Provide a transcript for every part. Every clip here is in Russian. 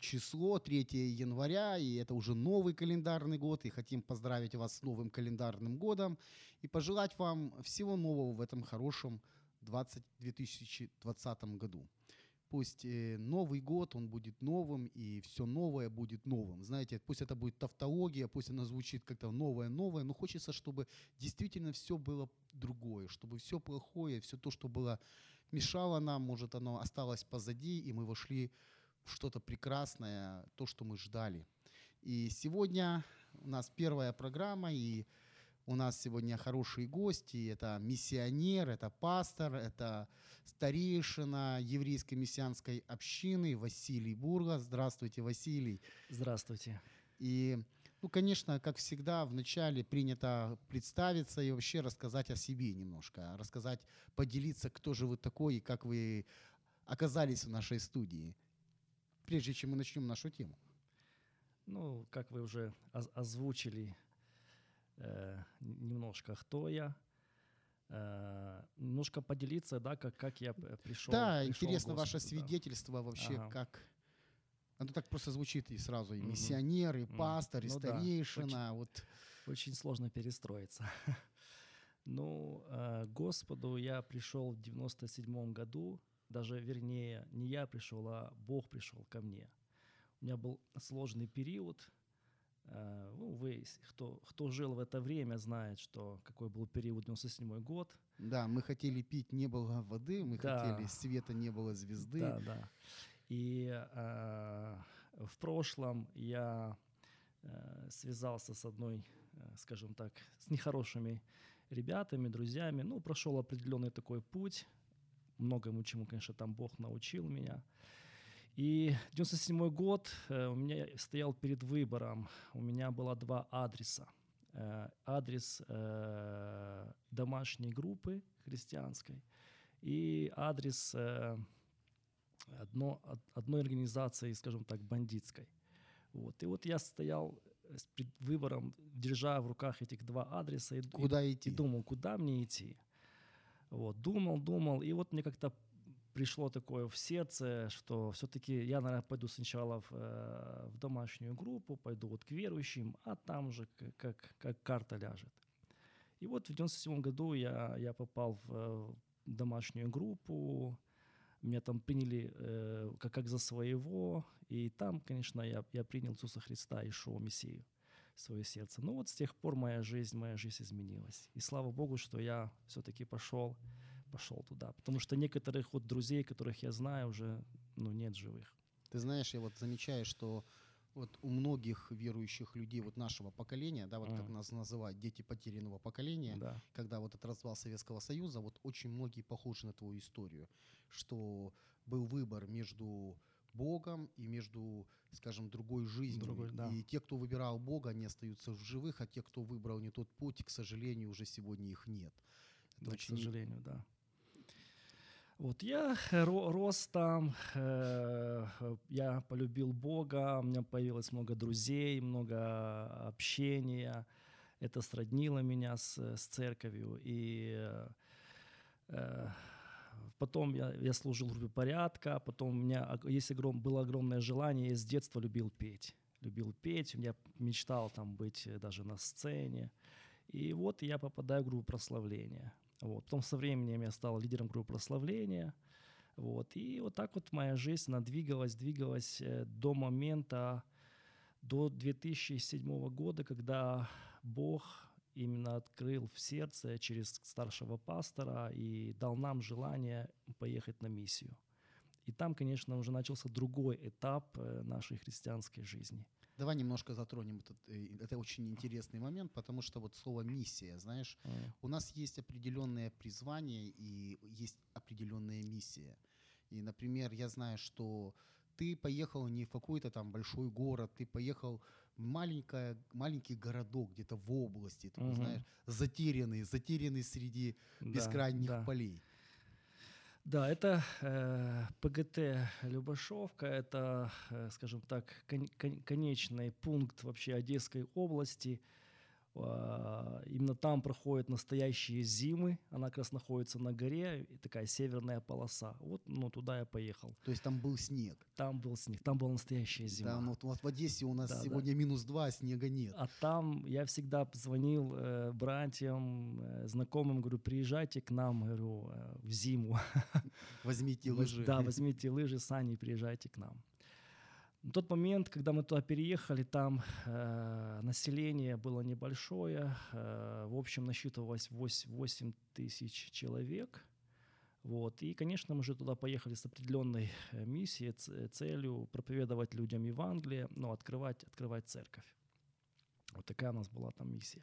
число, 3 января, и это уже новый календарный год, и хотим поздравить вас с новым календарным годом и пожелать вам всего нового в этом хорошем 20, 2020 году. Пусть э, Новый год, он будет новым, и все новое будет новым. Знаете, пусть это будет тавтология, пусть она звучит как-то новое-новое, но хочется, чтобы действительно все было другое, чтобы все плохое, все то, что было мешало нам, может, оно осталось позади, и мы вошли в что-то прекрасное, то, что мы ждали. И сегодня у нас первая программа, и у нас сегодня хорошие гости. Это миссионер, это пастор, это старейшина еврейской мессианской общины Василий Бурга. Здравствуйте, Василий. Здравствуйте. И, ну, конечно, как всегда, вначале принято представиться и вообще рассказать о себе немножко, рассказать, поделиться, кто же вы такой и как вы оказались в нашей студии, прежде чем мы начнем нашу тему. Ну, как вы уже озвучили э, немножко, кто я, э, немножко поделиться, да, как, как я пришел. Да, пришел интересно Господу, ваше да. свидетельство вообще, Ага. как... Оно так просто звучит и сразу, и миссионер, и пастор, и Ну да, старейшина, вот... Очень сложно перестроиться. Ну, э, Господу я пришел в 97 году, даже вернее, не я пришел, а Бог пришел ко мне. У меня был сложный период. Э, Ну, вы, кто, кто жил в это время, знает, что какой был период 97 год. Да, мы хотели пить, не было воды, мы Да. хотели света, не было звезды. Да, да. И э, в прошлом я э, связался с одной, э, скажем так, с нехорошими ребятами, друзьями. Ну, прошел определенный такой путь. Многому чему, конечно, там Бог научил меня. И 97 год э, у меня стоял перед выбором. У меня было два адреса. Э, адрес э, домашней группы христианской и адрес одно, од- одной организации, скажем так, бандитской. Вот. И вот я стоял с пред выбором, держа в руках этих два адреса и, Куда и- идти? и думал, куда мне идти. Вот. Думал, думал, и вот мне как-то пришло такое в сердце, что все-таки я, наверное, пойду сначала в, э, в домашнюю группу, пойду вот к верующим, а там уже к- как, как карта ляжет. И вот в 97 году я, я попал в э, домашнюю группу, меня там приняли э, как, как за своего, и там, конечно, я, я принял Иисуса Христа и шел Мессию в свое сердце. Ну вот с тех пор моя жизнь, моя жизнь изменилась. И слава Богу, что я все-таки пошел, пошел туда. Потому что некоторых вот друзей, которых я знаю, уже ну, нет живых. Ты знаешь, я вот замечаю, что вот у многих верующих людей вот нашего поколения, да, вот как Мгм. нас называют, дети потерянного поколения, Да. когда вот этот развал Советского Союза, вот очень многие похожи на твою историю, что был выбор между Богом и между, скажем, другой жизнью. Другой, да. И те, кто выбирал Бога, они остаются в живых, а те, кто выбрал не тот путь, к сожалению, уже сегодня их нет. Это Да, к очень сожалению, да. Вот я ро- рос там, э, я полюбил Бога, у меня появилось много друзей, много общения. Это сроднило меня с, с церковью. И э, э, потом я, я служил в группе порядка, потом у меня есть огром, было огромное желание, я с детства любил петь. Любил петь, я мечтал там быть э, даже на сцене. И вот я попадаю в группу прославления. Вот. Потом со временем я стал лидером группы прославления. Вот. И вот так вот моя жизнь, она двигалась, двигалась э, до момента, до 2007 года, когда Бог именно открыл в сердце через старшего пастора и дал нам желание поехать на миссию. И там, конечно, уже начался другой этап э, нашей христианской жизни. Давай немножко затронем этот, э, это очень интересный момент, потому что вот слово миссия, знаешь, М. у нас есть определенное призвание и есть определенная миссия. И, например, я знаю, что ты поехал не в какой-то там большой город, ты поехал в маленькое, маленький городок где-то в области, такой, Мгм. знаешь, затерянный, затерянный среди Да, бескрайних да. полей. Да, это э, ПГТ Любашовка, это, э, скажем так, кон- кон- конечный пункт вообще Одесской области. А, Именно там проходят настоящие зимы. Она как раз находится на горе, и такая северная полоса. Вот, ну, туда я поехал. То есть там был снег. Там был снег, там была настоящая зима. Да, ну вот, в Одессе у нас Да, да. сегодня минус два, а снега нет. А там я всегда звонил э, братьям, э, знакомым, говорю, приезжайте к нам, говорю, э, в зиму. Возьмите Воз- лыжи. Да, возьмите лыжи, сани приезжайте к нам. На тот момент, когда мы туда переехали, там э, население было небольшое, э, в общем насчитывалось 8, 8 тысяч человек. Вот. И, конечно, мы же туда поехали с определенной э, миссией, целью проповедовать людям Евангелие, ну, открывать, открывать церковь. Вот такая у нас была там миссия.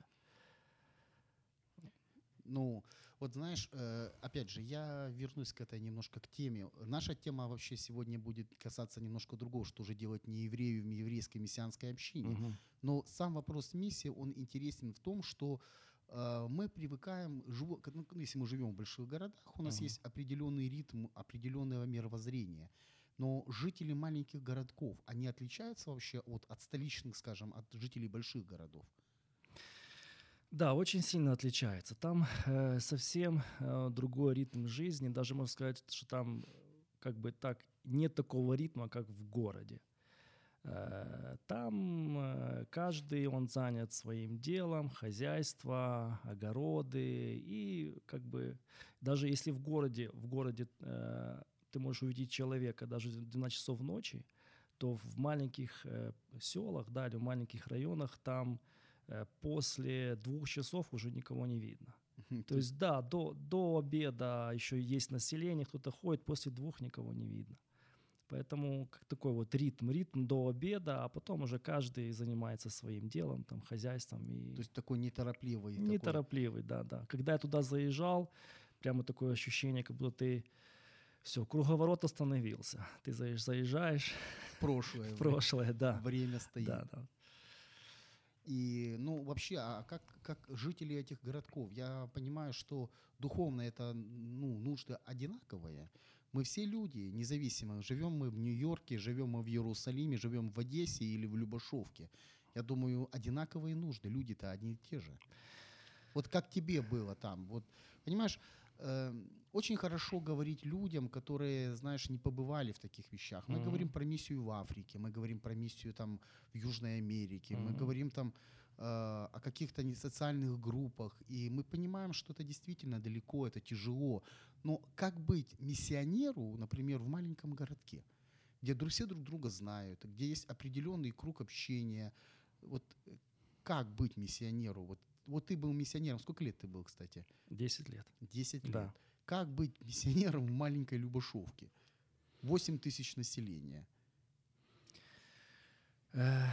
Ну, вот знаешь, э, опять же, я вернусь к этой немножко к теме. Наша тема вообще сегодня будет касаться немножко другого, что же делать не еврею в еврейской мессианской общине. Мгм. Но сам вопрос миссии, он интересен в том, что э, мы привыкаем, ну, если мы живем в больших городах, у нас Мгм. есть определенный ритм, определенного мировоззрения. Но жители маленьких городков, они отличаются вообще от, от столичных, скажем, от жителей больших городов? Да, очень сильно отличается. Там э, совсем э, другой ритм жизни. Даже можно сказать, что там как бы так нет такого ритма, как в городе. Э, там э, каждый он занят своим делом, хозяйство, огороды и как бы даже если в городе в городе э, ты можешь увидеть человека даже в 12 часов ночи, то в маленьких э, селах, да, или в маленьких районах там после двух часов уже никого не видно. То есть, да, до, до обеда еще есть население, кто-то ходит, после двух никого не видно. Поэтому как такой вот ритм, ритм до обеда, а потом уже каждый занимается своим делом, там, хозяйством. И То есть такой неторопливый. такой- неторопливый, да, да. Когда я туда заезжал, прямо такое ощущение, как будто ты все, круговорот остановился. Ты заезж- заезжаешь в прошлое. в прошлое, да. Время стоит. Да, да. И, ну, вообще, а как, как жители этих городков? Я понимаю, что духовно это, ну, нужды одинаковые. Мы все люди, независимо, живем мы в Нью-Йорке, живем мы в Иерусалиме, живем в Одессе или в Любашовке. Я думаю, одинаковые нужды, люди-то одни и те же. Вот как тебе было там? Вот, понимаешь, э, очень хорошо говорить людям, которые, знаешь, не побывали в таких вещах. Мы Мгм. говорим про миссию в Африке, мы говорим про миссию там в Южной Америке, мы Мгм. говорим там э, о каких-то несоциальных группах, и мы понимаем, что это действительно далеко, это тяжело. Но как быть миссионеру, например, в маленьком городке, где все друг друга знают, где есть определенный круг общения? Вот э, как быть миссионеру? Вот, вот ты был миссионером, сколько лет ты был, кстати? 10 лет. 10 лет. Да. Как быть миссионером в маленькой Любашовке? 8 тысяч населения. Э,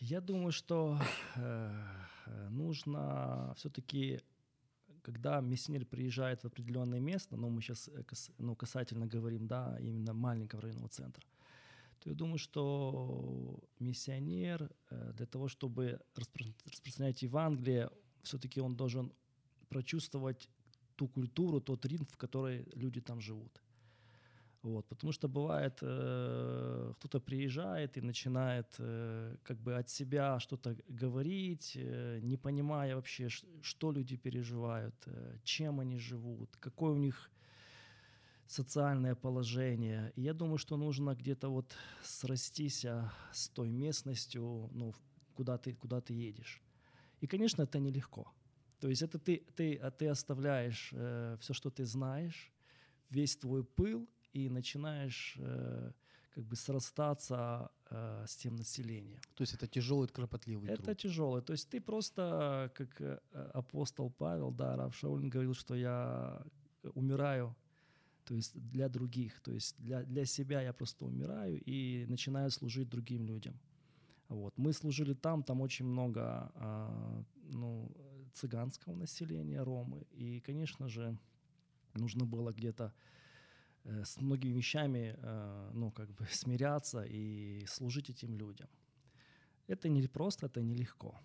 Я думаю, что э, э, нужно все-таки, когда миссионер приезжает в определенное место, ну, мы сейчас ну, касательно говорим, да, именно маленького районного центра, то я думаю, что миссионер э, для того, чтобы распро- распространять Евангелие, все-таки он должен прочувствовать ту культуру, тот ритм, в которой люди там живут. Вот, потому что бывает, э, кто-то приезжает и начинает э, как бы от себя что-то говорить, э, не понимая вообще, что люди переживают, э, чем они живут, какое у них социальное положение. И я думаю, что нужно где-то вот срастись а, с той местностью, ну, куда ты, куда ты едешь. И, конечно, это нелегко. То есть это ты, ты, ты оставляешь все, что ты знаешь, весь твой пыл, и начинаешь э, как бы срастаться э, с тем населением. То есть это тяжелый, кропотливый Это труд. тяжело. То есть ты просто, как э, апостол Павел, да, Рав Шаулин говорил, что я умираю, то есть для других, то есть для, для себя я просто умираю и начинаю служить другим людям. Вот. Мы служили там, там очень много а, ну, цыганского населения, ромы, и, конечно же, нужно было где-то э, с многими вещами, э, ну, как бы смиряться и служить этим людям. Это не просто, это нелегко.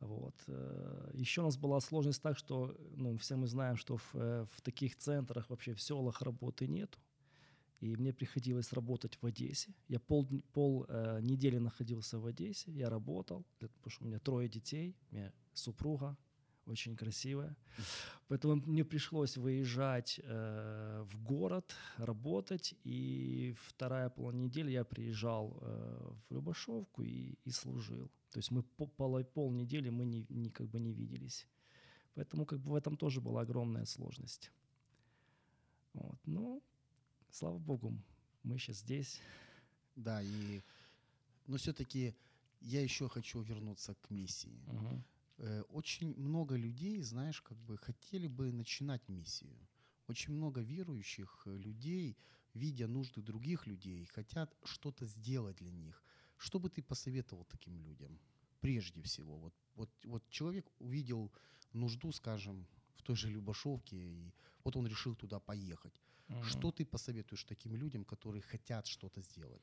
Вот. э, Еще у нас была сложность так, что ну, все мы знаем, что в, э, в таких центрах вообще в селах работы нету. И мне приходилось работать в Одессе. Я пол, пол э, недели находился в Одессе, я работал, потому что у меня трое детей, у меня супруга очень красивая. Поэтому мне пришлось выезжать э, в город, работать. И вторая полнедели я приезжал э, в Любашовку и, и служил. То есть мы по, пол, полнедели мы не, не, как бы не виделись. Поэтому как бы в этом тоже была огромная сложность. Вот. Ну, слава богу, мы сейчас здесь. Да, и... Но все-таки я еще хочу вернуться к миссии. Э, Очень много людей, знаешь, как бы хотели бы начинать миссию. Очень много верующих э, людей, видя нужды других людей, хотят что-то сделать для них. Что бы ты посоветовал таким людям? Прежде всего, вот, вот, вот человек увидел нужду, скажем, в той же Любашовке, и вот он решил туда поехать. Мгм. Что ты посоветуешь таким людям, которые хотят что-то сделать?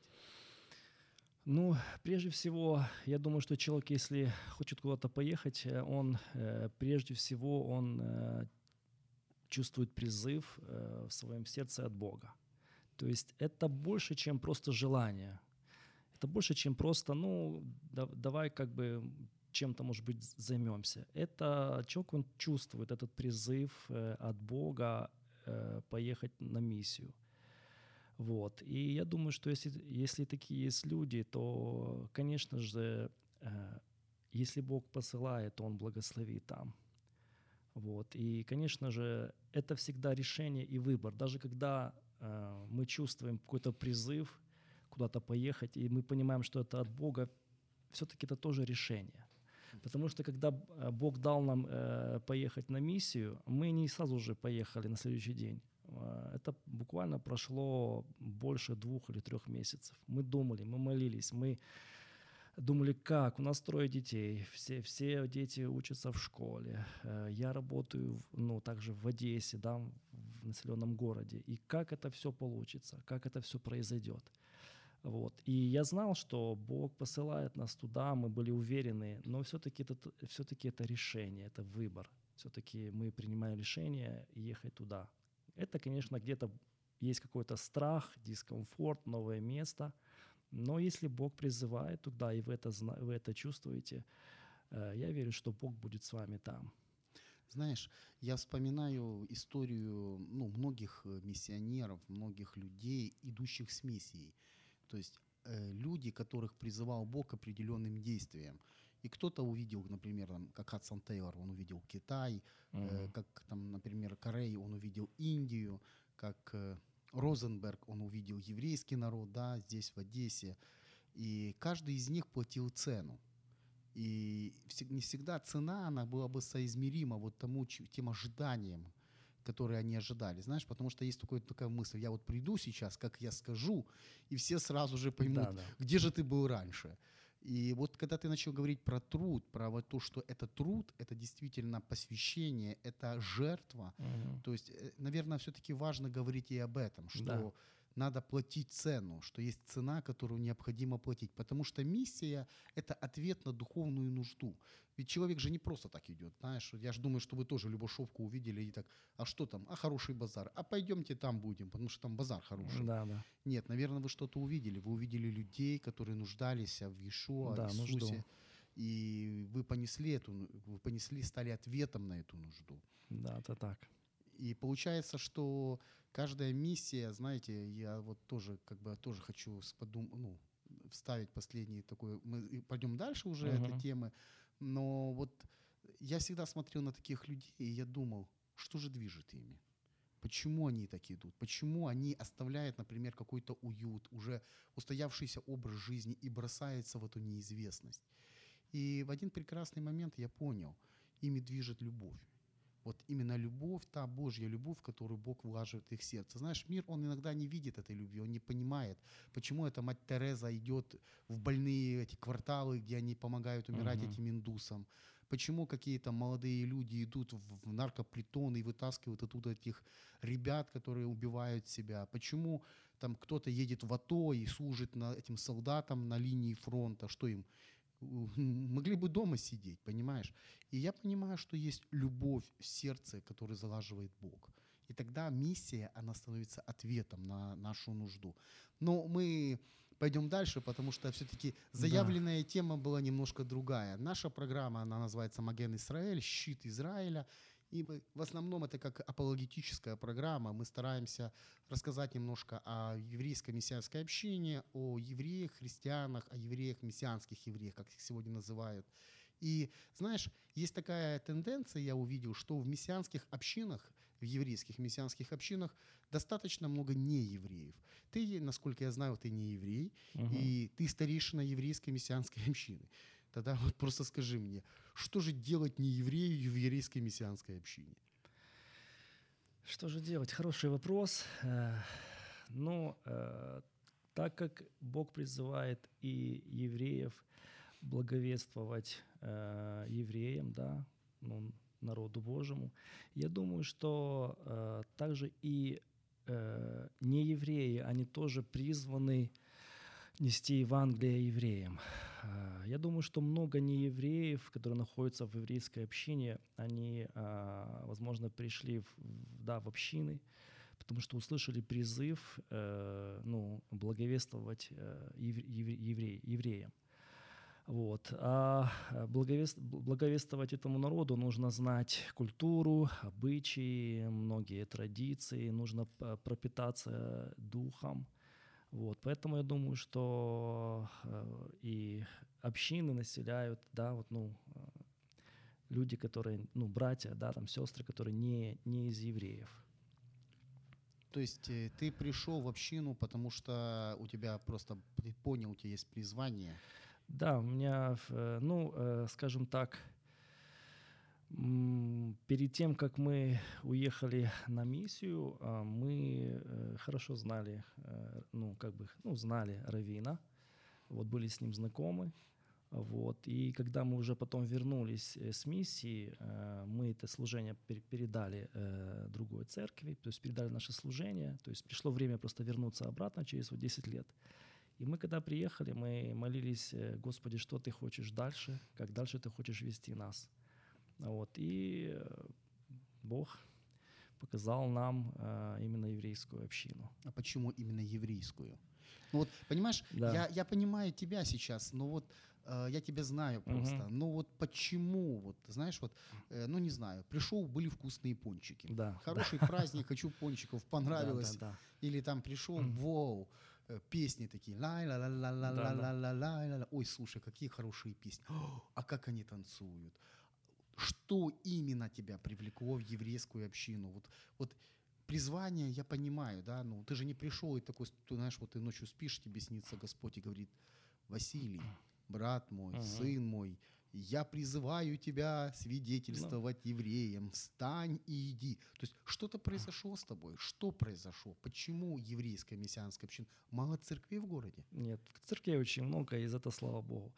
Ну, прежде всего, я думаю, что человек, если хочет куда-то поехать, э, он э, прежде всего он э, чувствует призыв э, в своем сердце от Бога. То есть это больше, чем просто желание. Это больше, чем просто, ну, да- давай как бы чем-то, может быть, займемся. Это человек, он чувствует этот призыв э, от Бога э, поехать на миссию. Вот. И я думаю, что если, если такие есть люди, то, конечно же, э, если Бог посылает, то Он благословит там. Вот. И, конечно же, это всегда решение и выбор. Даже когда э, мы чувствуем какой-то призыв куда-то поехать, и мы понимаем, что это от Бога, все-таки это тоже решение. Потому что когда э, Бог дал нам э, поехать на миссию, мы не сразу же поехали на следующий день. Э, Это буквально прошло больше двух или трех месяцев. Мы думали, мы молились, мы думали, как, у нас трое детей, все, все дети учатся в школе, Э, я работаю, ну, также в Одессе, да, в населенном городе, и как это все получится, как это все произойдет. Вот. И я знал, что Бог посылает нас туда, мы были уверены, но все-таки это, все-таки это решение, это выбор. Все-таки мы принимаем решение ехать туда. Это, конечно, где-то есть какой-то страх, дискомфорт, новое место. Но если Бог призывает туда, и вы это, вы это чувствуете, э, я верю, что Бог будет с вами там. Знаешь, я вспоминаю историю ну, многих э, миссионеров, многих людей, идущих с миссией. То есть э, люди, которых призывал Бог к определенным действиям. И кто-то увидел, например, там, как Хадсон Тейлор, он увидел Китай, э, Мгм. как там, например, Корей, он увидел Индию, как э, Розенберг, он увидел еврейский народ, да, здесь в Одессе. И каждый из них платил цену. И не всегда цена, она была бы соизмерима вот тому, тем ожиданиям, которые они ожидали. Знаешь, потому что есть такой, такая мысль, я вот приду сейчас, как я скажу, и все сразу же поймут, Да, да. где же ты был раньше. И вот когда ты начал говорить про труд, про вот то, что это труд, это действительно посвящение, это жертва, Мгм. то есть, наверное, все-таки важно говорить и об этом, что Да. Надо платить цену, что есть цена, которую необходимо платить. Потому что миссия – это ответ на духовную нужду. Ведь человек же не просто так идет. Знаешь, я же думаю, что вы тоже Любошовку увидели и так, а что там? А хороший базар. А пойдемте там будем, потому что там базар хороший. Да, да. Нет, наверное, вы что-то увидели. Вы увидели людей, которые нуждались в Иешуа, Да, Иисусе. нужду. И вы понесли эту, вы понесли, стали ответом на эту нужду. Да, это так. И получается, что каждая миссия, знаете, я вот тоже как бы тоже хочу подум- ну, вставить последний такой, мы пойдем дальше уже Мгм. этой темы, но вот я всегда смотрел на таких людей, и я думал, что же движет ими? Почему они так идут? Почему они оставляют, например, какой-то уют, уже устоявшийся образ жизни и бросаются в эту неизвестность? И в один прекрасный момент я понял, ими движет любовь. Вот именно любовь, та Божья любовь, которую Бог влаживает в их сердце. Знаешь, мир, он иногда не видит этой любви, он не понимает, почему эта мать Тереза идет в больные эти кварталы, где они помогают умирать Мгм. этим индусам. Почему какие-то молодые люди идут в наркопритоны и вытаскивают оттуда этих ребят, которые убивают себя? Почему там кто-то едет в АТО и служит на этим солдатам на линии фронта? Что им? Могли бы дома сидеть, понимаешь? И я понимаю, что есть любовь в сердце, которую залаживает Бог. И тогда миссия, она становится ответом на нашу нужду. Но мы пойдем дальше, потому что все-таки заявленная тема была немножко другая. Наша программа, она называется «Маген Израиль», «Щит Израиля». И мы- в основном это как апологетическая программа. Мы стараемся рассказать немножко о еврейской мессианской общине, о евреях, христианах, о евреях, мессианских евреях, как их сегодня называют. И знаешь, есть такая тенденция, я увидел, что в мессианских общинах, в еврейских мессианских общинах достаточно много неевреев. Ты, насколько я знаю, ты не еврей, Мгм. и ты старейшина еврейской мессианской общины. Тогда вот просто скажи мне, что же делать нееврею в еврейской мессианской общине? Что же делать? Хороший вопрос. Э, Ну, э, так как Бог призывает и евреев благовествовать э, евреям, да, ну, народу Божьему, я думаю, что также и неевреи, они тоже призваны нести Евангелие евреям. Э, Я думаю, что много неевреев, которые находятся в еврейской общине, они, а, возможно, пришли в, да, в общины, потому что услышали призыв э, ну, благовествовать э, ев- евре- евре- евреям. Вот. А э, благовест- благовествовать этому народу нужно знать культуру, обычаи, многие традиции, нужно пропитаться духом. Вот, поэтому я думаю, что э, и общины населяют, да, вот, ну, э, люди, которые, ну, братья, да, там, сестры, которые не, не из евреев. То есть э, ты пришел в общину, потому что у тебя просто, ты понял, у тебя есть призвание. Да, у меня, ну, скажем так, перед тем, как мы уехали на миссию, а, мы э, хорошо знали, э, ну, как бы, ну, знали Равина, вот были с ним знакомы, вот, и когда мы уже потом вернулись э, с миссии, мы это служение пер- передали другой церкви, то есть передали наше служение, то есть пришло время просто вернуться обратно через вот 10 лет. И мы, когда приехали, мы молились, Господи, что ты хочешь дальше, как дальше ты хочешь вести нас. Вот, и э, Бог показал нам э, именно еврейскую общину. А почему именно еврейскую? Ну вот, понимаешь, Да. я, я понимаю тебя сейчас, но вот э, я тебя знаю просто. Но вот почему, вот, знаешь, вот, э, ну не знаю, пришел, были вкусные пончики. Да. Хороший праздник, хочу пончиков, понравилось. Да, да, Или там пришел, вау, э, песни такие, ла ла ла ла ла ла ла ла ла ла Ой, слушай, какие хорошие песни. О, А как они танцуют? Что именно тебя привлекло в еврейскую общину? Вот, вот призвание я понимаю, да, ну ты же не пришел и такой, ты знаешь, вот ты ночью спишь, тебе снится Господь и говорит, Василий, брат мой, Мгм. сын мой, я призываю тебя свидетельствовать евреям, встань и иди. То есть что-то произошло с тобой, что произошло, почему еврейская мессианская община, мало церквей в городе? Нет, церквей очень много, и за это слава Богу.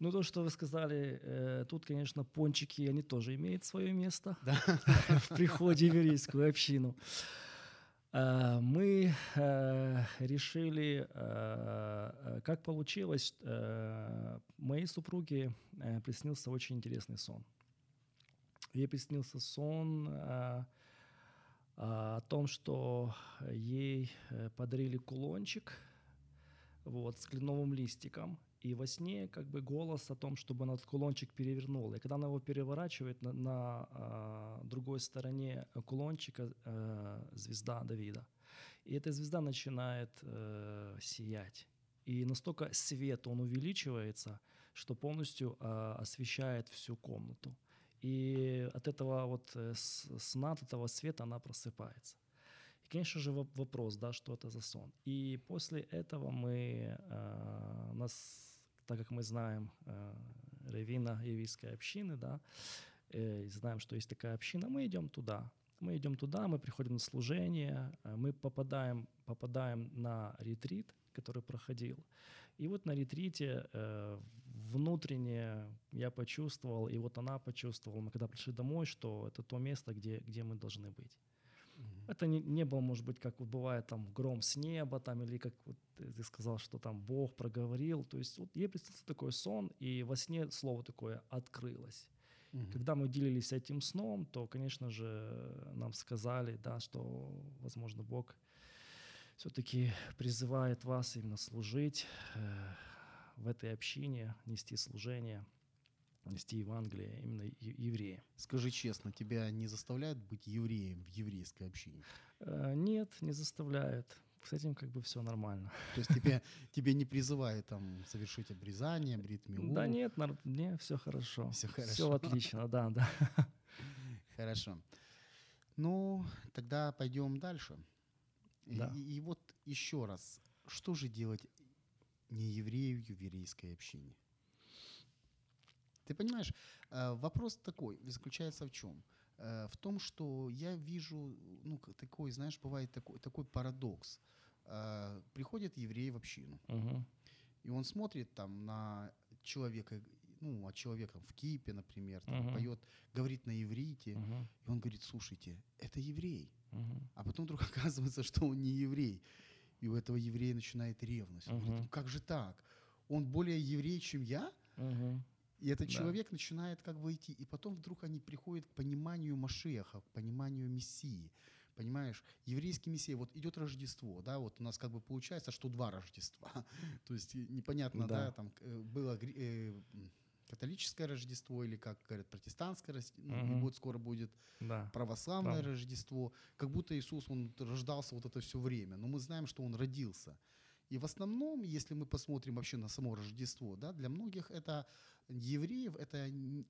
Ну, то, что вы сказали, э, тут, конечно, пончики, они тоже имеют свое место в приходе в еврейскую общину. Э, Мы э, решили, э, как получилось, моей супруге приснился очень интересный сон. Ей приснился сон о том, что ей подарили кулончик вот, с кленовым листиком. И во сне как бы голос о том, чтобы она этот кулончик перевернула. И когда она его переворачивает, на, на а, другой стороне кулончика э, звезда Давида. И эта звезда начинает э, сиять. И настолько свет он увеличивается, что полностью э, освещает всю комнату. И от этого вот э, сна, от этого света она просыпается. И, конечно же, воп- вопрос, да, что это за сон. И после этого мы, э, нас, так как мы знаем э, раввина еврейской общины, да, э, знаем, что есть такая община, мы идем туда. Мы идем туда, мы приходим на служение, э, мы попадаем, попадаем на ретрит, который проходил. И вот на ретрите э, внутренне я почувствовал, и вот она почувствовала, мы когда пришли домой, что это то место, где, где мы должны быть. Это не, не было, может быть, как вот бывает там гром с неба, там, или как вот ты сказал, что там Бог проговорил. То есть вот ей представился такой сон, и во сне слово такое «открылось». Мгм. Когда мы делились этим сном, то, конечно же, нам сказали, да, что, возможно, Бог все-таки призывает вас именно служить э, в этой общине, нести служение, нести Евангелие именно е- евреям. Скажи честно, тебя не заставляют быть евреем в еврейской общине? Э, Нет, не заставляет. С этим как бы все нормально. То есть тебе, тебе не призывают там совершить обрезание, брит милу? Да нет, не, все хорошо. Все хорошо. отлично, да, да. Хорошо. Ну, тогда пойдем дальше. Да. И, и вот еще раз, что же делать не еврею в еврейской общине? Ты понимаешь, э, вопрос такой, заключается в чем? Э, В том, что я вижу, ну, такой, знаешь, бывает такой, такой парадокс. Э, Приходит еврей в общину, Мгм. и он смотрит там на человека, ну, а человек там в кипе, например, там, Мгм. поет, говорит на иврите, Мгм. и он говорит, слушайте, это еврей. Мгм. А потом вдруг оказывается, что он не еврей. И у этого еврея начинает ревность. Он говорит, Мгм. ну как же так? Он более еврей, чем я? Мгм. И этот Да. человек начинает как бы идти. И потом вдруг они приходят к пониманию Машеха, к пониманию Мессии. Понимаешь, еврейский Мессия, вот идет Рождество, да, вот у нас как бы получается, что два Рождества. То есть и непонятно, да, Да. там э, было э, католическое Рождество или, как говорят, протестантское Рождество, и Мгм. вот скоро будет Да. православное Прав- Рождество, как будто Иисус, он рождался вот это все время, но мы знаем, что он родился. И в основном, если мы посмотрим вообще на само Рождество, да, для многих это евреев это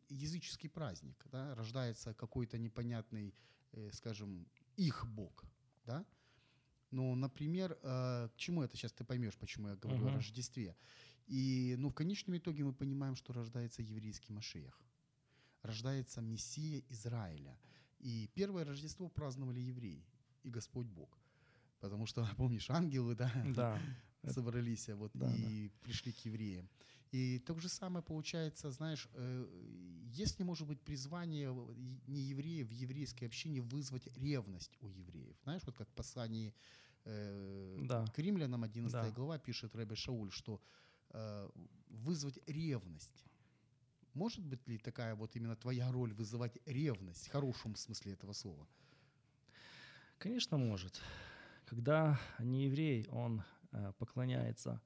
языческий праздник, да, рождается какой-то непонятный, э, скажем, их Бог, да. Но, например, э, к чему это сейчас ты поймешь, почему я говорю о Мгм. Рождестве. И, ну, в конечном итоге мы понимаем, что рождается еврейский Машех рождается Мессия Израиля. И первое Рождество праздновали евреи и Господь Бог. Потому что, помнишь, ангелы, да, Да. собрались а вот, Да, и пришли к евреям. И то же самое получается, знаешь, э, если может быть призвание не евреев в еврейской общине вызвать ревность у евреев. Знаешь, вот как в послании э, Да. к римлянам 11 Да. глава пишет Рэбе Шауль, что э, вызвать ревность. Может быть ли такая вот именно твоя роль вызывать ревность в хорошем смысле этого слова? Конечно, может. Когда не еврей, он поклоняется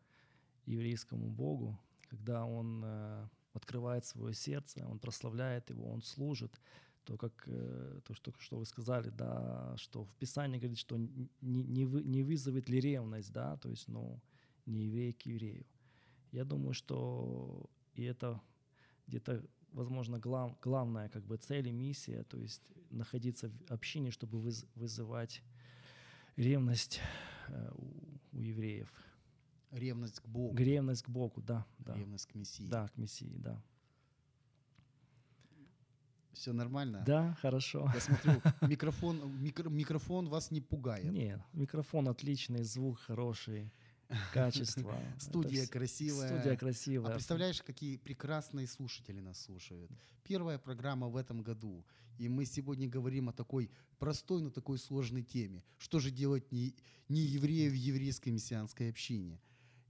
еврейскому Богу, когда он э, открывает свое сердце, он прославляет его, он служит, то, как э, то, что, что вы сказали, да, что в Писании говорит, что не, не, вы, не вызовет ли ревность, да, то есть, ну, не еврей к еврею. Я думаю, что и это где-то, возможно, глав, главная как бы цель и миссия, то есть находиться в общине, чтобы выз- вызывать ревность э, у, у евреев. Ревность к Богу, Ревность к Богу, да, да. ревность к Мессии. Да, к Мессии, да. Все нормально? Да, хорошо. Я смотрю, микрофон, микро- микрофон вас не пугает. Нет, микрофон отличный, звук хороший, качество. Это Студия вс- красивая. Студия А красивая. представляешь, какие прекрасные слушатели нас слушают. Первая программа в этом году. И мы сегодня говорим о такой простой, но такой сложной теме. Что же делать не, не еврею в еврейской мессианской общине?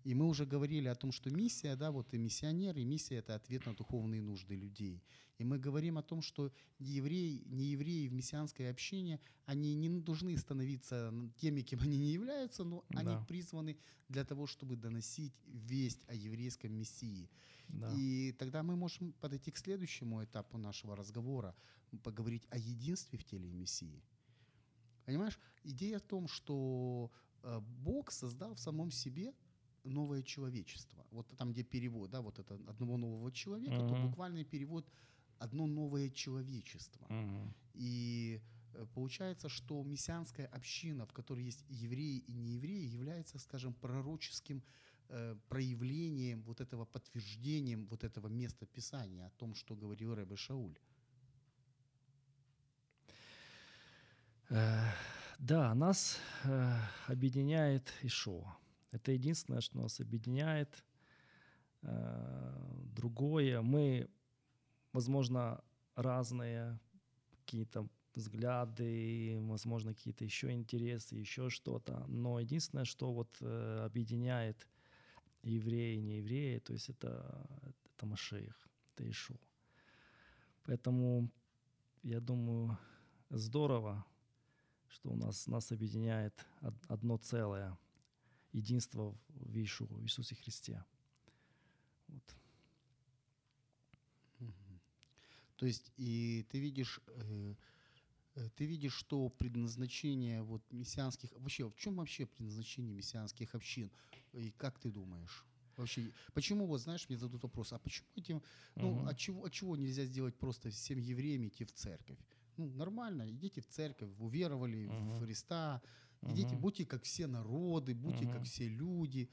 И мы уже говорили о том, что миссия, да, вот и миссионер, и миссия – это ответ на духовные нужды людей. И мы говорим о том, что евреи, не евреи в мессианской общине, они не должны становиться теми, кем они не являются, но они Да. призваны для того, чтобы доносить весть о еврейском Мессии. Да. И тогда мы можем подойти к следующему этапу нашего разговора, поговорить о единстве в теле Мессии. Понимаешь, идея в том, что э, Бог создал в самом себе новое человечество. Вот там, где перевод, да, вот это одного нового человека, то Мгм. буквальный перевод одно новое человечество. Мгм. И Э, Получается, что мессианская община, в которой есть евреи и неевреи, является, скажем, пророческим э, проявлением вот этого подтверждением вот этого места Писания о том, что говорил Рэбе Шауль. Э, Да, нас э, объединяет Ишуа. Это единственное, что нас объединяет. Э, Другое, мы, возможно, разные какие-то взгляды, возможно, какие-то еще интересы, еще что-то. Но единственное, что вот э, объединяет евреи и неевреи, то есть это, это Машеих, это Ишуа. Поэтому, я думаю, здорово, что у нас, нас объединяет од- одно целое, единство в Ишу, в Иисусе Христе. Вот. То есть и ты видишь, э, ты видишь, что предназначение вот мессианских, вообще в чем вообще предназначение мессианских общин? И как ты думаешь? Вообще, почему, вот знаешь, мне задают вопрос, а почему этим, ну, Мгм. от чего, от чего нельзя сделать просто всем евреям идти в церковь? Ну, нормально, идите в церковь, уверовали в Мгм. Христа, идите, Мгм. будьте как все народы, будьте как Мгм. все люди.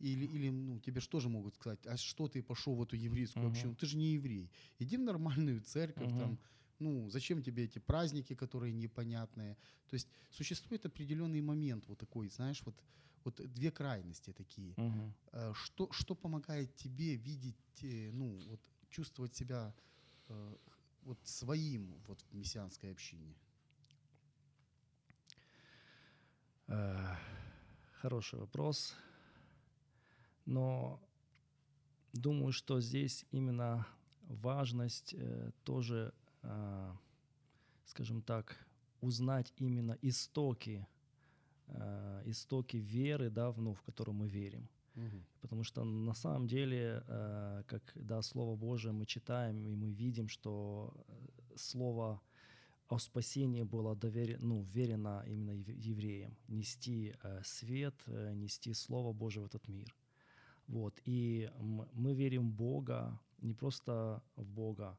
Или, или, ну, тебе же тоже могут сказать, а что ты пошел в эту еврейскую Мгм. общину? Ты же не еврей. Иди в нормальную церковь, Мгм. там, ну, зачем тебе эти праздники, которые непонятные? То есть существует определенный момент вот такой, знаешь, вот, вот две крайности такие. Э, Что, что помогает тебе видеть, э, ну, вот, чувствовать себя э, вот своим вот в мессианской общине? Э, Хороший вопрос. Но думаю, что здесь именно важность э, тоже, э, скажем так, узнать именно истоки, э, истоки веры, да, в, ну, в которую мы верим. Потому что на самом деле, э, как да, Слово Божие мы читаем, и мы видим, что э, Слово о спасении было довере, ну, верено именно ев- евреям. Нести э, свет, э, нести Слово Божие в этот мир. Вот. И мы верим в Бога, не просто в Бога,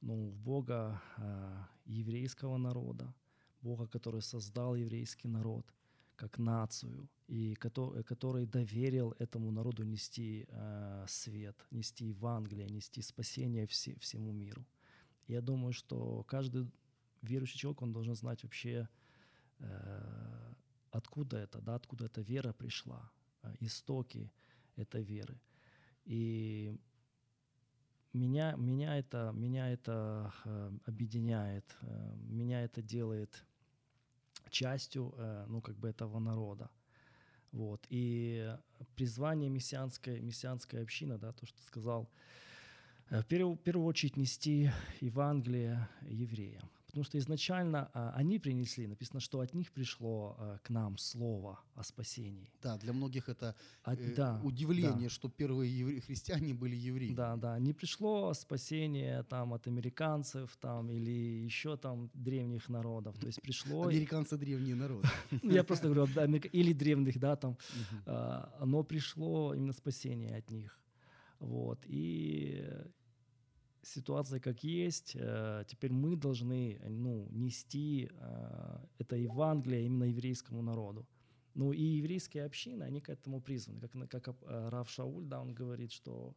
но в Бога э, еврейского народа, Бога, который создал еврейский народ как нацию, и кото- который доверил этому народу нести свет, нести Евангелие, нести спасение все, всему миру. Я думаю, что каждый верующий человек, он должен знать вообще, э, откуда это, да, откуда эта вера пришла, э, истоки этой веры. И меня, меня это, меня это э, объединяет, меня это делает частью, ну, как бы этого народа. Вот. И призвание мессианской, мессианской общины, да, то, что ты сказал, в первую, в первую очередь нести Евангелие евреям. Потому что изначально а, они принесли, написано, что от них пришло а, к нам слово о спасении. Да, для многих это От- э, да, удивление, да. что первые евре- христиане были евреи. Да, да, не пришло спасение там от американцев там или еще там древних народов, то есть пришло, Американцы древний народ. Ну, я просто говорю, или древних, да, там, а, оно пришло именно спасение от них, вот, и ситуация как есть, э, теперь мы должны, ну, нести э, это Евангелие именно еврейскому народу. Ну и еврейские общины, они к этому призваны. Как, как э, Рав Шауль, да, он говорит, что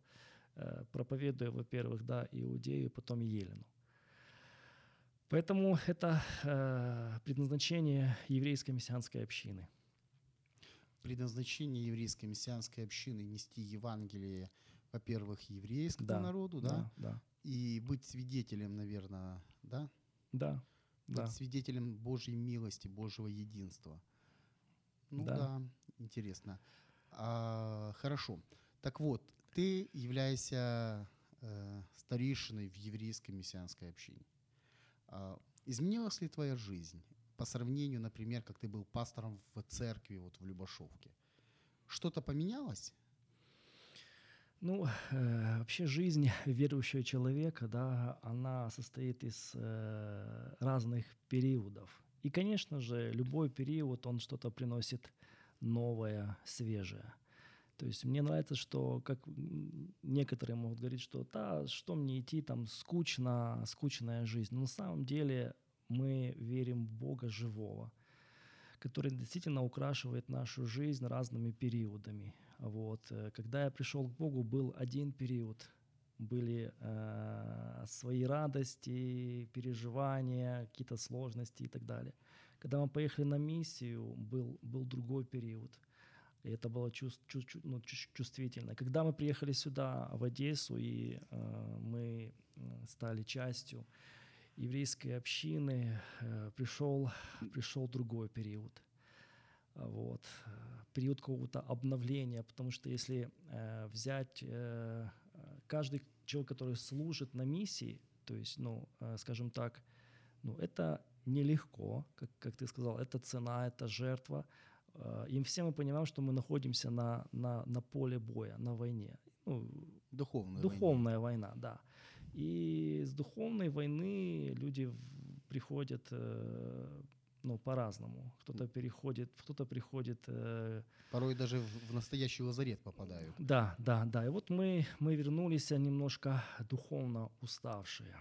проповедуя, во-первых, да, Иудею, потом Елену. Поэтому это э, предназначение еврейской мессианской общины. Предназначение еврейской мессианской общины нести Евангелие, во-первых, еврейскому Да, народу, да, Да, да, и быть свидетелем, наверное, да, да, да. быть свидетелем Божьей милости, Божьего единства. Ну да, Да. интересно. А, хорошо. Так вот, ты являешься э, старейшиной в еврейской мессианской общине. А, изменилась ли твоя жизнь по сравнению, например, как ты был пастором в церкви вот в Любашовке? Что-то поменялось? Ну, э, вообще жизнь верующего человека, да, она состоит из э, разных периодов. И, конечно же, любой период, он что-то приносит новое, свежее. То есть мне нравится, что, как некоторые могут говорить, что да, что мне идти, там, скучно, скучная жизнь. Но на самом деле мы верим в Бога живого, который действительно украшивает нашу жизнь разными периодами. Вот. Э, когда я пришел к Богу, был один период, были э, свои радости, переживания, какие-то сложности и так далее. Когда мы поехали на миссию, был, был другой период. И это было чувств, чу, ну, чувствительно. Когда мы приехали сюда, в Одессу, и э, мы стали частью еврейской общины, э, пришел, пришел другой период. Вот. Период какого-то обновления, потому что если э, взять э, каждый человек, который служит на миссии, то есть, ну, э, скажем так, ну, это нелегко, как, как ты сказал, это цена, это жертва. Э, и все мы понимаем, что мы находимся на, на, на поле боя, на войне. Ну, духовная, духовная война. война, да. И с духовной войны люди приходят э, ну, по-разному. Кто-то переходит, кто-то приходит... Э... Порой даже в, в настоящий лазарет попадают. Да, да, да. И вот мы, мы вернулись немножко духовно уставшие.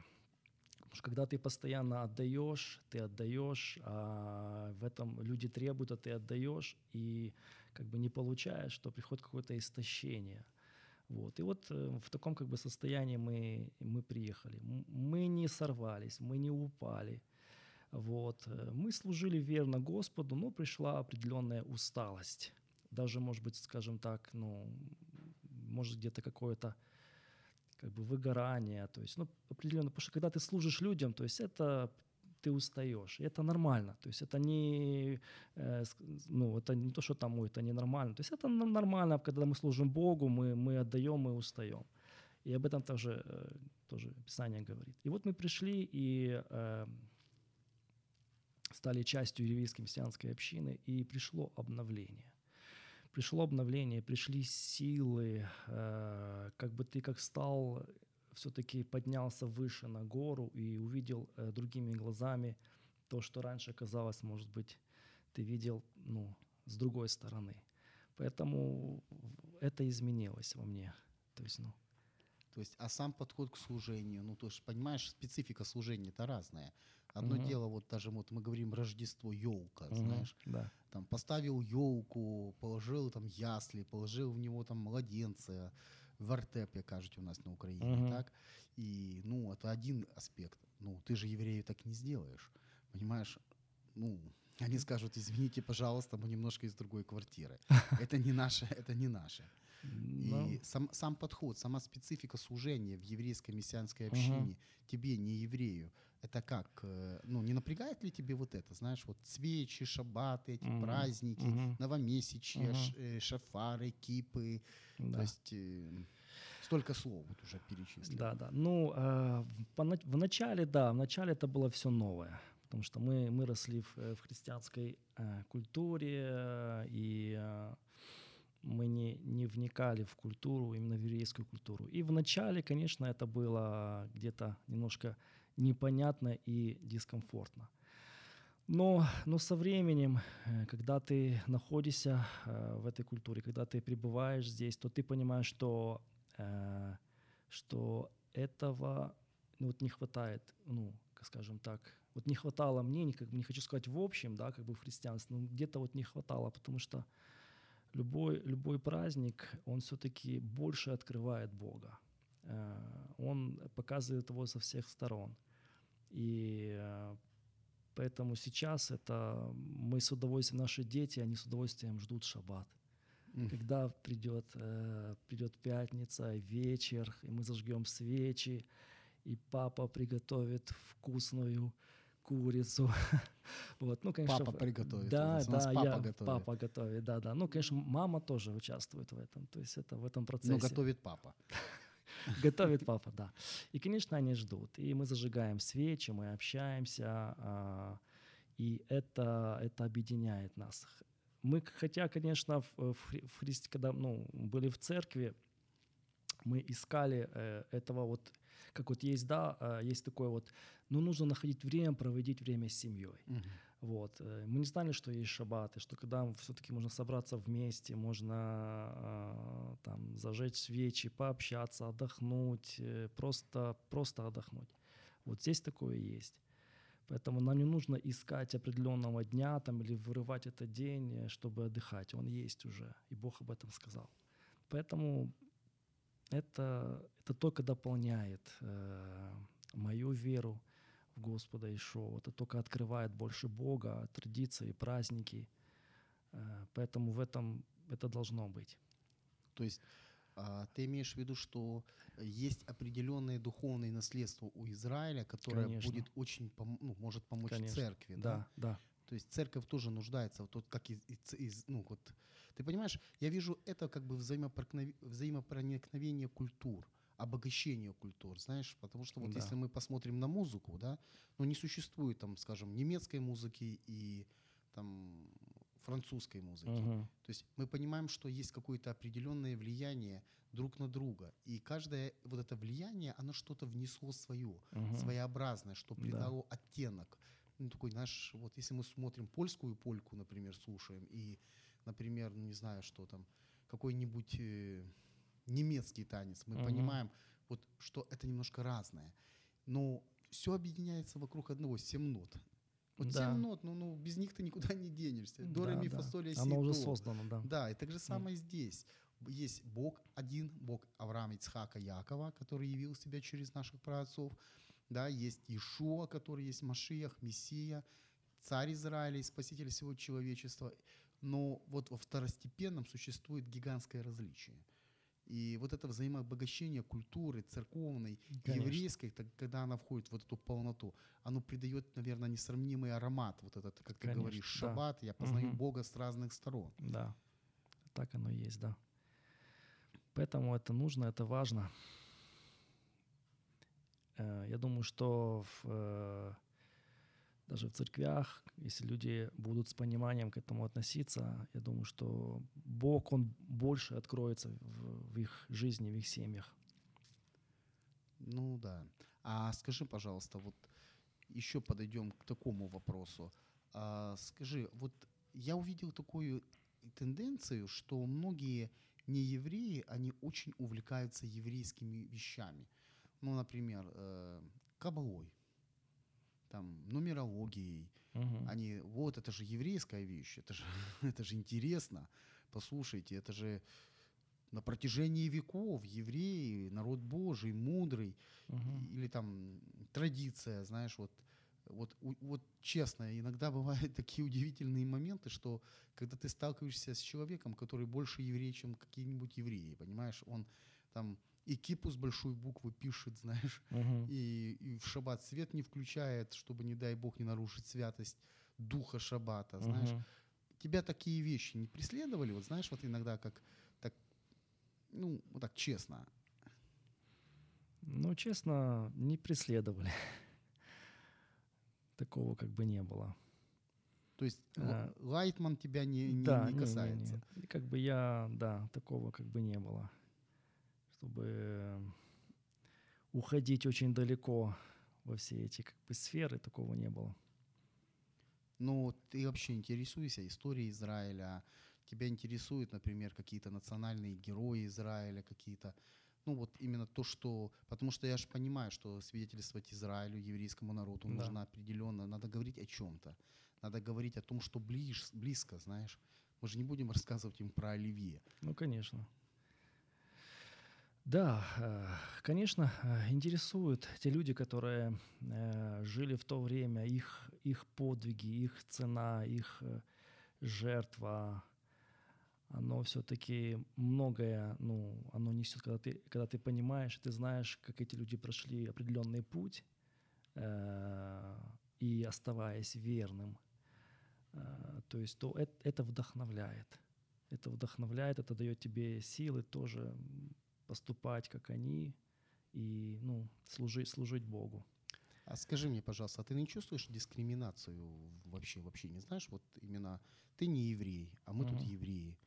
Потому что когда ты постоянно отдаешь, ты отдаешь, а в этом люди требуют, а ты отдаешь, и как бы не получаешь, что приходит какое-то истощение. Вот. И вот э, в таком как бы состоянии мы, мы приехали. Мы не сорвались, мы не упали. Вот. Э, мы служили верно Господу, но пришла определенная усталость. Даже, может быть, скажем так, ну, может где-то какое-то как бы выгорание. То есть, ну, определенно, потому что когда ты служишь людям, то есть это ты устаешь. И это нормально. То есть это не, э, ну, это не то, что там, это ненормально. То есть это нормально, когда мы служим Богу, мы, мы отдаем, мы устаем. И об этом тоже, э, тоже Писание говорит. И вот мы пришли и э, стали частью еврейской мессианской общины, и пришло обновление. Пришло обновление, пришли силы, э, как бы ты как стал, все-таки поднялся выше на гору и увидел э, другими глазами то, что раньше казалось, может быть, ты видел ну, с другой стороны. Поэтому это изменилось во мне. То есть, ну, то есть, а сам подход к служению, ну, то есть, понимаешь, специфика служения-то разная. Одно угу. дело, вот даже вот мы говорим Рождество, елка, угу, знаешь, да. там поставил елку, положил там ясли, положил в него там младенца, вертеп, кажуть, у нас на Украине, угу. так? И, ну, это один аспект. Ну, ты же еврею так не сделаешь, понимаешь? Ну, они скажут, извините, пожалуйста, мы немножко из другой квартиры. Это не наше, это не наше. Но... И сам, сам подход, сама специфика служения в еврейской мессианской общине, угу. тебе, не еврею, это как? Э, ну, не напрягает ли тебе вот это, знаешь, вот свечи, шаббаты, эти угу. праздники, угу. новомесячья, угу. Ш, шафары, кипы, да. то есть... Э, столько слов вот уже перечислили. Да, да. Ну, э, в начале, да, в начале это было все новое, потому что мы, мы росли в, э, в христианской э, культуре, э, и э, мы не, не вникали в культуру, именно в еврейскую культуру. И вначале, конечно, это было где-то немножко непонятно и дискомфортно. Но, но со временем, э, когда ты находишься э, в этой культуре, когда ты пребываешь здесь, то ты понимаешь, что, э, что этого ну, вот не хватает, ну, скажем так, вот не хватало мне, не, как бы не хочу сказать в общем, да, как бы в христианстве, но где-то вот не хватало, потому что любой, любой праздник, он все-таки больше открывает Бога. Э, он показывает его со всех сторон. И э, поэтому сейчас это мы с удовольствием, наши дети, они с удовольствием ждут шаббат. Mm. Когда придет, э, придет пятница, вечер, и мы зажгем свечи, и папа приготовит вкусную курицу. вот, ну, конечно, папа приготовит. Да, да, папа я, готовит. папа готовит, да, да. Ну, конечно, мама тоже участвует в этом, то есть это в этом процессе. Но готовит папа. Готовит папа, да. И, конечно, они ждут. И мы зажигаем свечи, мы общаемся, а, и это, это объединяет нас. Мы, хотя, конечно, в, в, Христе, когда ну, были в церкви, мы искали э, этого вот, как вот есть, да, э, есть такое вот, ну, нужно находить время, проводить время с семьей. Угу. Вот. Э, мы не знали, что есть шаббаты, что когда все-таки можно собраться вместе, можно э, там зажечь свечи, пообщаться, отдохнуть, э, просто, просто отдохнуть. Вот здесь такое есть. Поэтому нам не нужно искать определенного дня там, или вырывать этот день, э, чтобы отдыхать. Он есть уже, и Бог об этом сказал. Поэтому это, это только дополняет э, мою веру в Господа Ишуа. Это только открывает больше Бога, традиции, праздники. Э, поэтому в этом это должно быть. То есть а, ты имеешь в виду, что есть определенное духовное наследство у Израиля, которое Конечно. будет очень ну, может помочь Конечно. церкви, Да, да. То есть церковь тоже нуждается, вот тут как из, из- из- ну вот, ты понимаешь, я вижу это как бы взаимопроникновение культур, обогащение культур, знаешь, потому что вот Да. если мы посмотрим на музыку, да, ну не существует там, скажем, немецкой музыки и там французской музыки. Мгм. То есть мы понимаем, что есть какое-то определенное влияние друг на друга, и каждое вот это влияние, оно что-то внесло свое, Мгм. своеобразное, что Да. придало оттенок. Ну, такой, знаешь, вот если мы смотрим польскую польку, например, слушаем, и, например, не знаю, что там, какой-нибудь э, немецкий танец, мы Мгм. понимаем, вот, что это немножко разное. Но все объединяется вокруг одного, семь нот. Вот Да. семь нот, ну, ну, без них ты никуда не денешься. До, Да, ми, да. фа, соль, си, Оно уже создано, да. Да, и так же самое здесь. Есть Бог один, Бог Авраама, Ицхака, Якова, который явил себя через наших праотцов. Да, есть Ишуа, который есть Машиях, Мессия, царь Израиля и спаситель всего человечества. Но вот во второстепенном существует гигантское различие. И вот это взаимообогащение культуры церковной, Конечно. еврейской, так, когда она входит в вот эту полноту, оно придает, наверное, несравнимый аромат, вот этот, как ты Конечно, говоришь, да. шаббат, я познаю Мгм. Бога с разных сторон. Да, так оно и есть, да. Поэтому это нужно, это важно. Э, Я думаю, что в, э, даже в церквях, если люди будут с пониманием к этому относиться, я думаю, что Бог, Он больше откроется в, в их жизни, в их семьях. Ну да. А скажи, пожалуйста, вот еще подойдем к такому вопросу. А, скажи, вот я увидел такую тенденцию, что многие неевреи, они очень увлекаются еврейскими вещами. Ну, например, э, кабалой, там, нумерологией. Мгм. Они, вот, это же еврейская вещь, это же, это же интересно. Послушайте, это же на протяжении веков евреи, народ Божий, мудрый, Мгм. или там традиция, знаешь, вот, вот, вот честно, иногда бывают такие удивительные моменты, что когда ты сталкиваешься с человеком, который больше еврей, чем какие-нибудь евреи, понимаешь, он там и кипу с большой буквы пишет, знаешь, Мгм. и, и в шаббат свет не включает, чтобы, не дай бог, не нарушить святость духа шаббата, знаешь. Мгм. Тебя такие вещи не преследовали? Вот знаешь, вот иногда как так, ну, вот так честно. Ну, честно, не преследовали. Такого как бы не было. То есть А. Лайтман тебя не, не, да, не касается. Не, И как бы я, да, такого как бы не было. Чтобы уходить очень далеко во все эти как бы сферы, такого не было. Но ты вообще интересуешься историей Израиля? Тебя интересуют, например, какие-то национальные герои Израиля, какие-то... Ну вот именно то, что... Потому что я же понимаю, что свидетельствовать Израилю, еврейскому народу Да. нужно определенно... Надо говорить о чем-то. Надо говорить о том, что ближ, близко, знаешь. Мы же не будем рассказывать им про Оливье. Ну, конечно. Да, э, конечно, э, интересуют те люди, которые э, жили в то время, их, их подвиги, их цена, их жертва. Оно все-таки многое, ну, оно несет, когда ты, когда ты понимаешь, ты знаешь, как эти люди прошли определенный путь, э, и оставаясь верным, э, то есть то это, это вдохновляет. Это вдохновляет, это дает тебе силы тоже поступать, как они, и ну, служить, служить Богу. А скажи мне, пожалуйста, а ты не чувствуешь дискриминацию вообще, вообще не знаешь? Вот именно ты не еврей, а мы тут Мгм. евреи.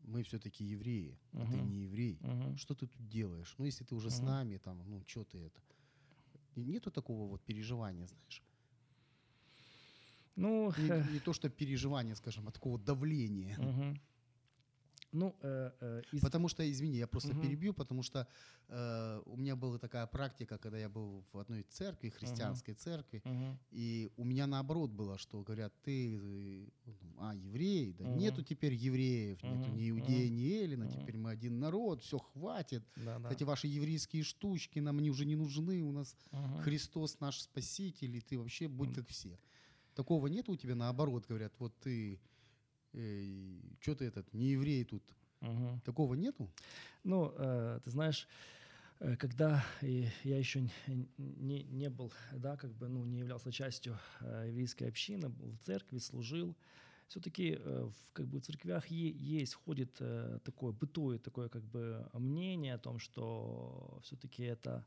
Мы все-таки евреи, а ты не еврей. Мгм. Что ты тут делаешь? Ну, если ты уже с Мгм. нами, там, ну, что ты это? И Нету такого вот переживания, знаешь? Ну, Не, не то, что переживание, скажем, а такого давления. мгм. Ну, э, э, из- Потому что, извини, я просто Мгм. перебью, потому что э, у меня была такая практика, когда я был в одной церкви, христианской церкви, Мгм. и у меня наоборот было, что говорят, ты, э, а, еврей, да Мгм. нету теперь евреев, нету Мгм. ни иудея, Мгм. ни эллина, Мгм. теперь мы один народ, все хватит. Да, да. Эти ваши еврейские штучки нам они уже не нужны, у нас Мгм. Христос наш спаситель, и ты вообще будь Мгм. как все. Такого нет у тебя, наоборот, говорят, вот ты, что ты этот, не еврей тут. Мгм. Такого нету? Ну, э, ты знаешь, э, когда я еще не, не был, да, как бы, ну, не являлся частью э, еврейской общины, был в церкви, служил, все-таки в, как бы, в церквях есть, ходит э, такое, бытует такое как бы мнение о том, что все-таки это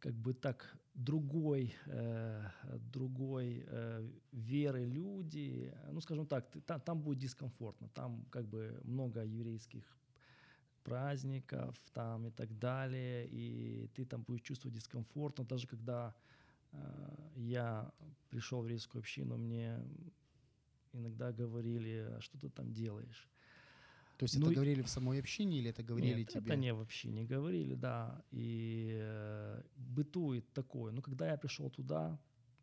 как бы так другой, э, другой э, веры люди, ну, скажем так, ты- та- там будет дискомфортно, там как бы много еврейских праздников там и так далее, и ты там будешь чувствовать дискомфорт, но даже когда э, я пришел в еврейскую общину, мне иногда говорили, а что ты там делаешь? То есть Ну это говорили в самой общине или это говорили Нет, тебе? это не вообще не говорили, да. И э, бытует такое. Но когда я пришел туда,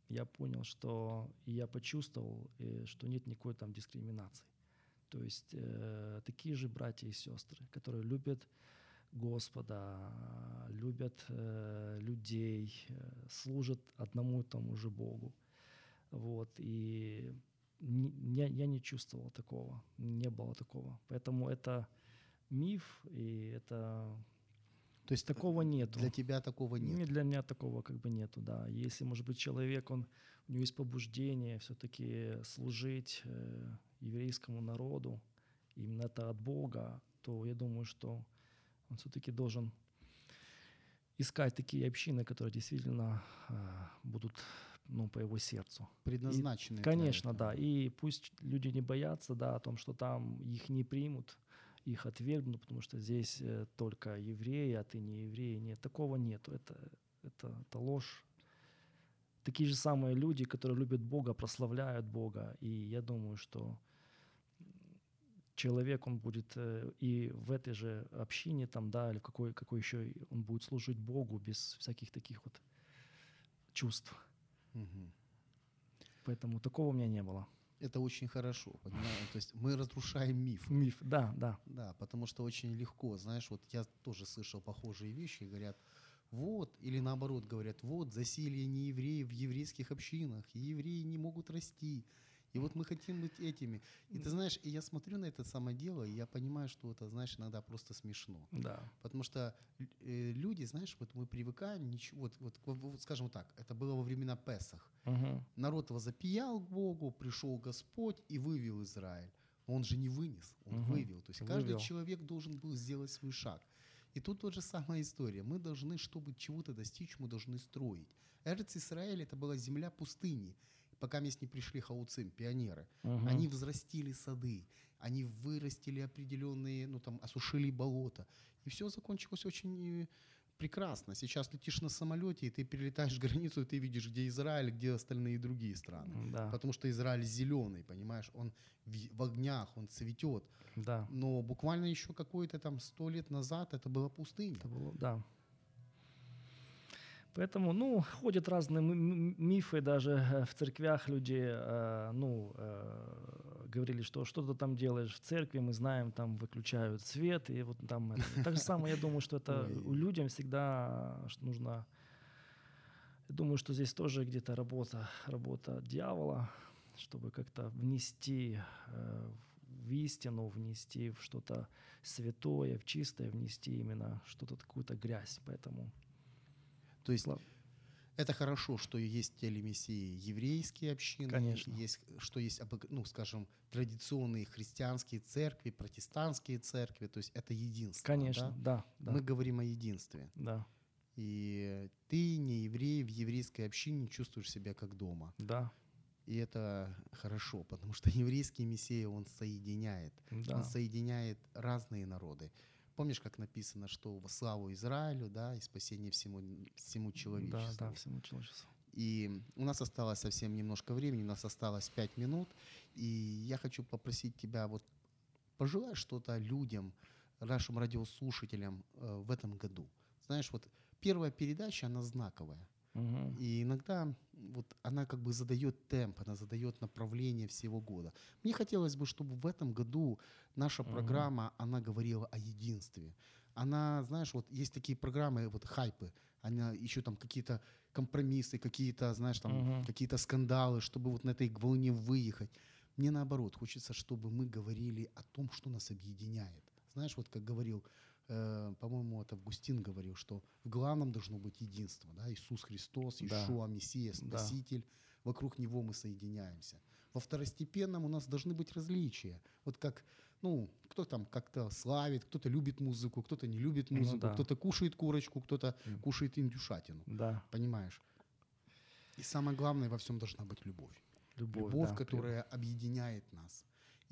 я понял, что я почувствовал, э, что нет никакой там дискриминации. То есть э, такие же братья и сестры, которые любят Господа, любят э, людей, э, служат одному и тому же Богу. Вот, и я, я не чувствовал такого, не было такого. Поэтому это миф, и это То есть такого нету. Для тебя такого нет. Не, для меня такого как бы нету, да. Если, может быть, человек, он, у него есть побуждение все-таки служить э, еврейскому народу, именно это от Бога, то я думаю, что он все-таки должен искать такие общины, которые действительно э, будут ну, по его сердцу. Предназначены. для Конечно, да. И пусть люди не боятся, да, о том, что там их не примут, их отвергнут, потому что здесь э, только евреи, а ты не еврей. Нет, такого нету. Это, это, это ложь. Такие же самые люди, которые любят Бога, прославляют Бога. И я думаю, что человек, он будет э, и в этой же общине, там, да, или какой, какой еще он будет служить Богу без всяких таких вот чувств. Мгм. Поэтому такого у меня не было. Это очень хорошо, понимаешь? То есть мы разрушаем миф. Миф, да, да. Да, потому что очень легко, знаешь, вот я тоже слышал похожие вещи, говорят, вот, или наоборот говорят, вот, засилие неевреев в еврейских общинах, евреи не могут расти, и вот мы хотим быть этими. И ты знаешь, и я смотрю на это самое дело, и я понимаю, что это, знаешь, иногда просто смешно. Да. Потому что э, люди, знаешь, вот мы привыкаем, ничего, вот, вот, вот, скажем так, это было во времена Песах. Мгм. Народ возопиял к Богу, пришел Господь и вывел Израиль. Он же не вынес, он Мгм. вывел. То есть каждый Вывел. человек должен был сделать свой шаг. И тут та же самая история. Мы должны, чтобы чего-то достичь, мы должны строить. Эрц Израиль это была земля пустыни, пока здесь не пришли хауцим, пионеры. Мгм. Они взрастили сады, они вырастили определенные, ну там, осушили болото. И все закончилось очень э, прекрасно. Сейчас летишь на самолете, и ты перелетаешь границу, и ты видишь, где Израиль, где остальные другие страны. Да, Потому что Израиль зеленый, понимаешь, он в, в огнях, он цветет. да. Но буквально еще какое-то там сто лет назад это была пустыня. Это было, да. Поэтому, ну, ходят разные мифы, даже э, в церквях люди, э, ну, э, говорили, что что ты там делаешь в церкви, мы знаем, там выключают свет, и вот там это. Так же самое, я думаю, что это у людям всегда что нужно, я думаю, что здесь тоже где-то работа, работа дьявола, чтобы как-то внести э, в истину, внести в что-то святое, в чистое, внести именно что-то, какую-то грязь. Поэтому То есть Слав- это хорошо, что есть в теле Мессии еврейские общины, Конечно. есть, что есть, ну, скажем, традиционные христианские церкви, протестантские церкви, то есть это единство. Конечно, да? да, да, Мы говорим о единстве. да, И ты, не еврей, в еврейской общине чувствуешь себя как дома. да, И это хорошо, потому что еврейский Мессия, он соединяет. да, Он соединяет разные народы. Помнишь, как написано, что во славу Израилю, да, и спасение всему, всему да, человечеству. да, всему человечеству. И у нас осталось совсем немножко времени, у нас осталось 5 минут. И я хочу попросить тебя вот пожелай что-то людям, нашим радиослушателям э, в этом году. Знаешь, вот первая передача, она знаковая. И иногда вот она как бы задает темп, она задает направление всего года. Мне хотелось бы, чтобы в этом году наша программа, она говорила о единстве. Она, знаешь, вот есть такие программы, вот хайпы, она еще там какие-то компромиссы, какие-то, знаешь, там Мгм. какие-то скандалы, чтобы вот на этой волне выехать. Мне наоборот, хочется, чтобы мы говорили о том, что нас объединяет. Знаешь, вот как говорил, э, по-моему, это Августин говорил, что в главном должно быть единство. Да? Иисус Христос, Да. Ишуа, Мессия, Да. Спаситель. Вокруг Него мы соединяемся. Во второстепенном у нас должны быть различия. Вот как, ну, кто там как-то славит, кто-то любит музыку, кто-то не любит Ну музыку, да. кто-то кушает курочку, кто-то М. кушает индюшатину. Да, Понимаешь? И самое главное во всем должна быть любовь любовь. любовь, да, которая объединяет нас.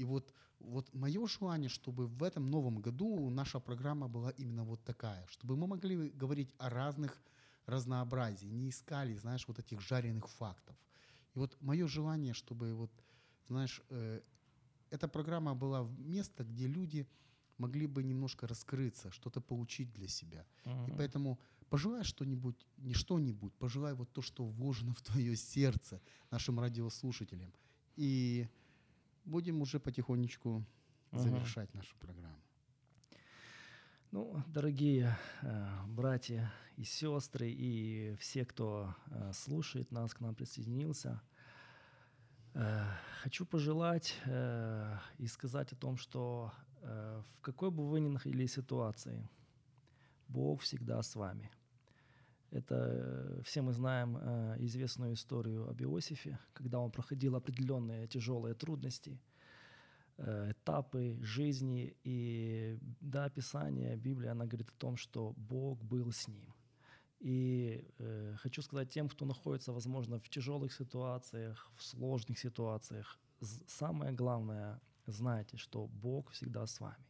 И вот, вот мое желание, чтобы в этом новом году наша программа была именно вот такая, чтобы мы могли говорить о разных разнообразии, не искали, знаешь, вот этих жареных фактов. И вот мое желание, чтобы вот, знаешь, э, эта программа была место, где люди могли бы немножко раскрыться, что-то получить для себя. И Мгм. поэтому пожелай что-нибудь, не что-нибудь, пожелай вот то, что вложено в твое сердце нашим радиослушателям. И будем уже потихонечку Ага. завершать нашу программу. Ну, дорогие э, братья и сестры, и все, кто э, слушает нас, к нам присоединился, э, хочу пожелать э, и сказать о том, что э, в какой бы вы ни находились ситуации, Бог всегда с вами. Это э, все мы знаем э, известную историю об Иосифе, когда он проходил определенные тяжелые трудности, э, этапы жизни. И да, Писание, Библия, она говорит о том, что Бог был с ним. И э, хочу сказать тем, кто находится, возможно, в тяжелых ситуациях, в сложных ситуациях, самое главное, знайте, что Бог всегда с вами.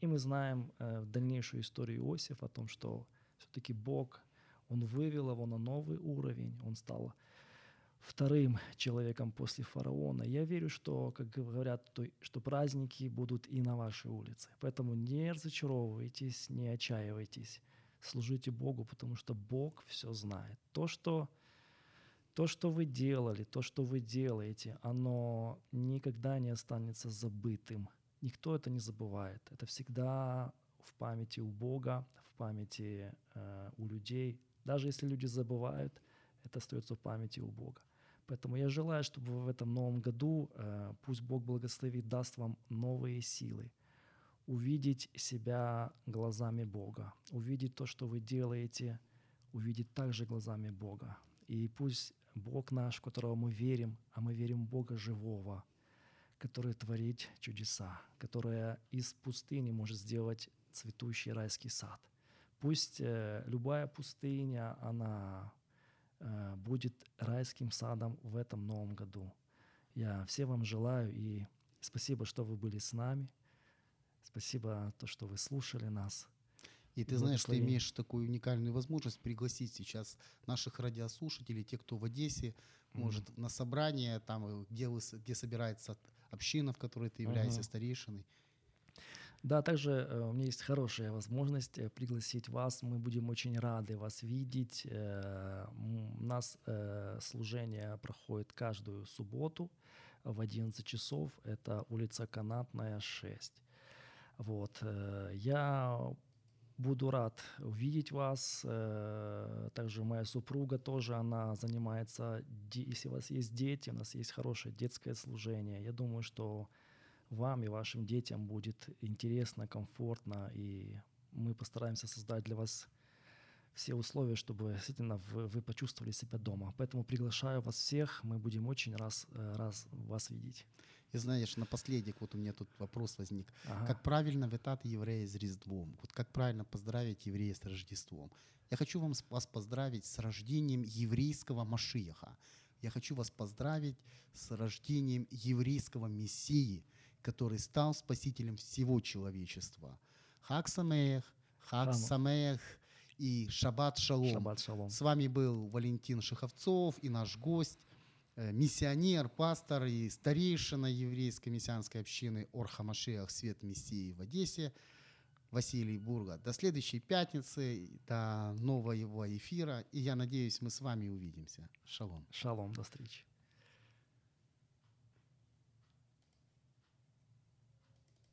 И мы знаем э, дальнейшую историю Иосифа о том, что все-таки Бог, Он вывел его на новый уровень, он стал вторым человеком после фараона. Я верю, что, как говорят, то- что праздники будут и на вашей улице. Поэтому не разочаровывайтесь, не отчаивайтесь. Служите Богу, потому что Бог все знает. То, что, то, что вы делали, то, что вы делаете, оно никогда не останется забытым. Никто это не забывает. Это всегда в памяти у Бога, в памяти э, у людей. Даже если люди забывают, это остается в памяти у Бога. Поэтому я желаю, чтобы в этом новом году, э, пусть Бог благословит, даст вам новые силы, увидеть себя глазами Бога, увидеть то, что вы делаете, увидеть также глазами Бога. И пусть Бог наш, в которого мы верим, а мы верим в Бога живого, который творит чудеса, которая из пустыни может сделать цветущий райский сад. Пусть э, любая пустыня, она э, будет райским садом в этом новом году. Я всем вам желаю и спасибо, что вы были с нами. Спасибо, то, что вы слушали нас. И ты знаешь, ты имеешь такую уникальную возможность пригласить сейчас наших радиослушателей, те, кто в Одессе, Мгм. может, на собрание, там, э, где, вы, где собирается община, в которой ты являешься Мгм. старейшиной. Да, также э, у меня есть хорошая возможность э, пригласить вас. Мы будем очень рады вас видеть. Э, У нас служение проходит каждую субботу в 11 часов. Это улица Канатная, 6. Вот. Я буду рад увидеть вас. Также моя супруга тоже, она занимается, если у вас есть дети, у нас есть хорошее детское служение. Я думаю, что вам и вашим детям будет интересно, комфортно, и мы постараемся создать для вас все условия, чтобы действительно вы, вы почувствовали себя дома. Поэтому приглашаю вас всех, мы будем очень раз, э, раз вас видеть. И знаешь, напоследок, вот у меня тут вопрос возник. Ага. Как правильно витать еврея с Різдвом? Вот как правильно поздравить еврея с Рождеством? Я хочу вам, вас поздравить с рождением еврейского Машиаха. Я хочу вас поздравить с рождением еврейского Мессии, который стал спасителем всего человечества. Хак Самех, Хак Хам. Самех и Шаббат Шалом. Шаббат шалом. С вами был Валентин Шиховцов и наш гость э, миссионер, пастор и старейшина еврейской мессианской общины Орха Машех Свет Мессии в Одессе Василий Бурга. До следующей пятницы, до нового эфира. И я надеюсь, мы с вами увидимся. Шалом. Шалом, до встречи.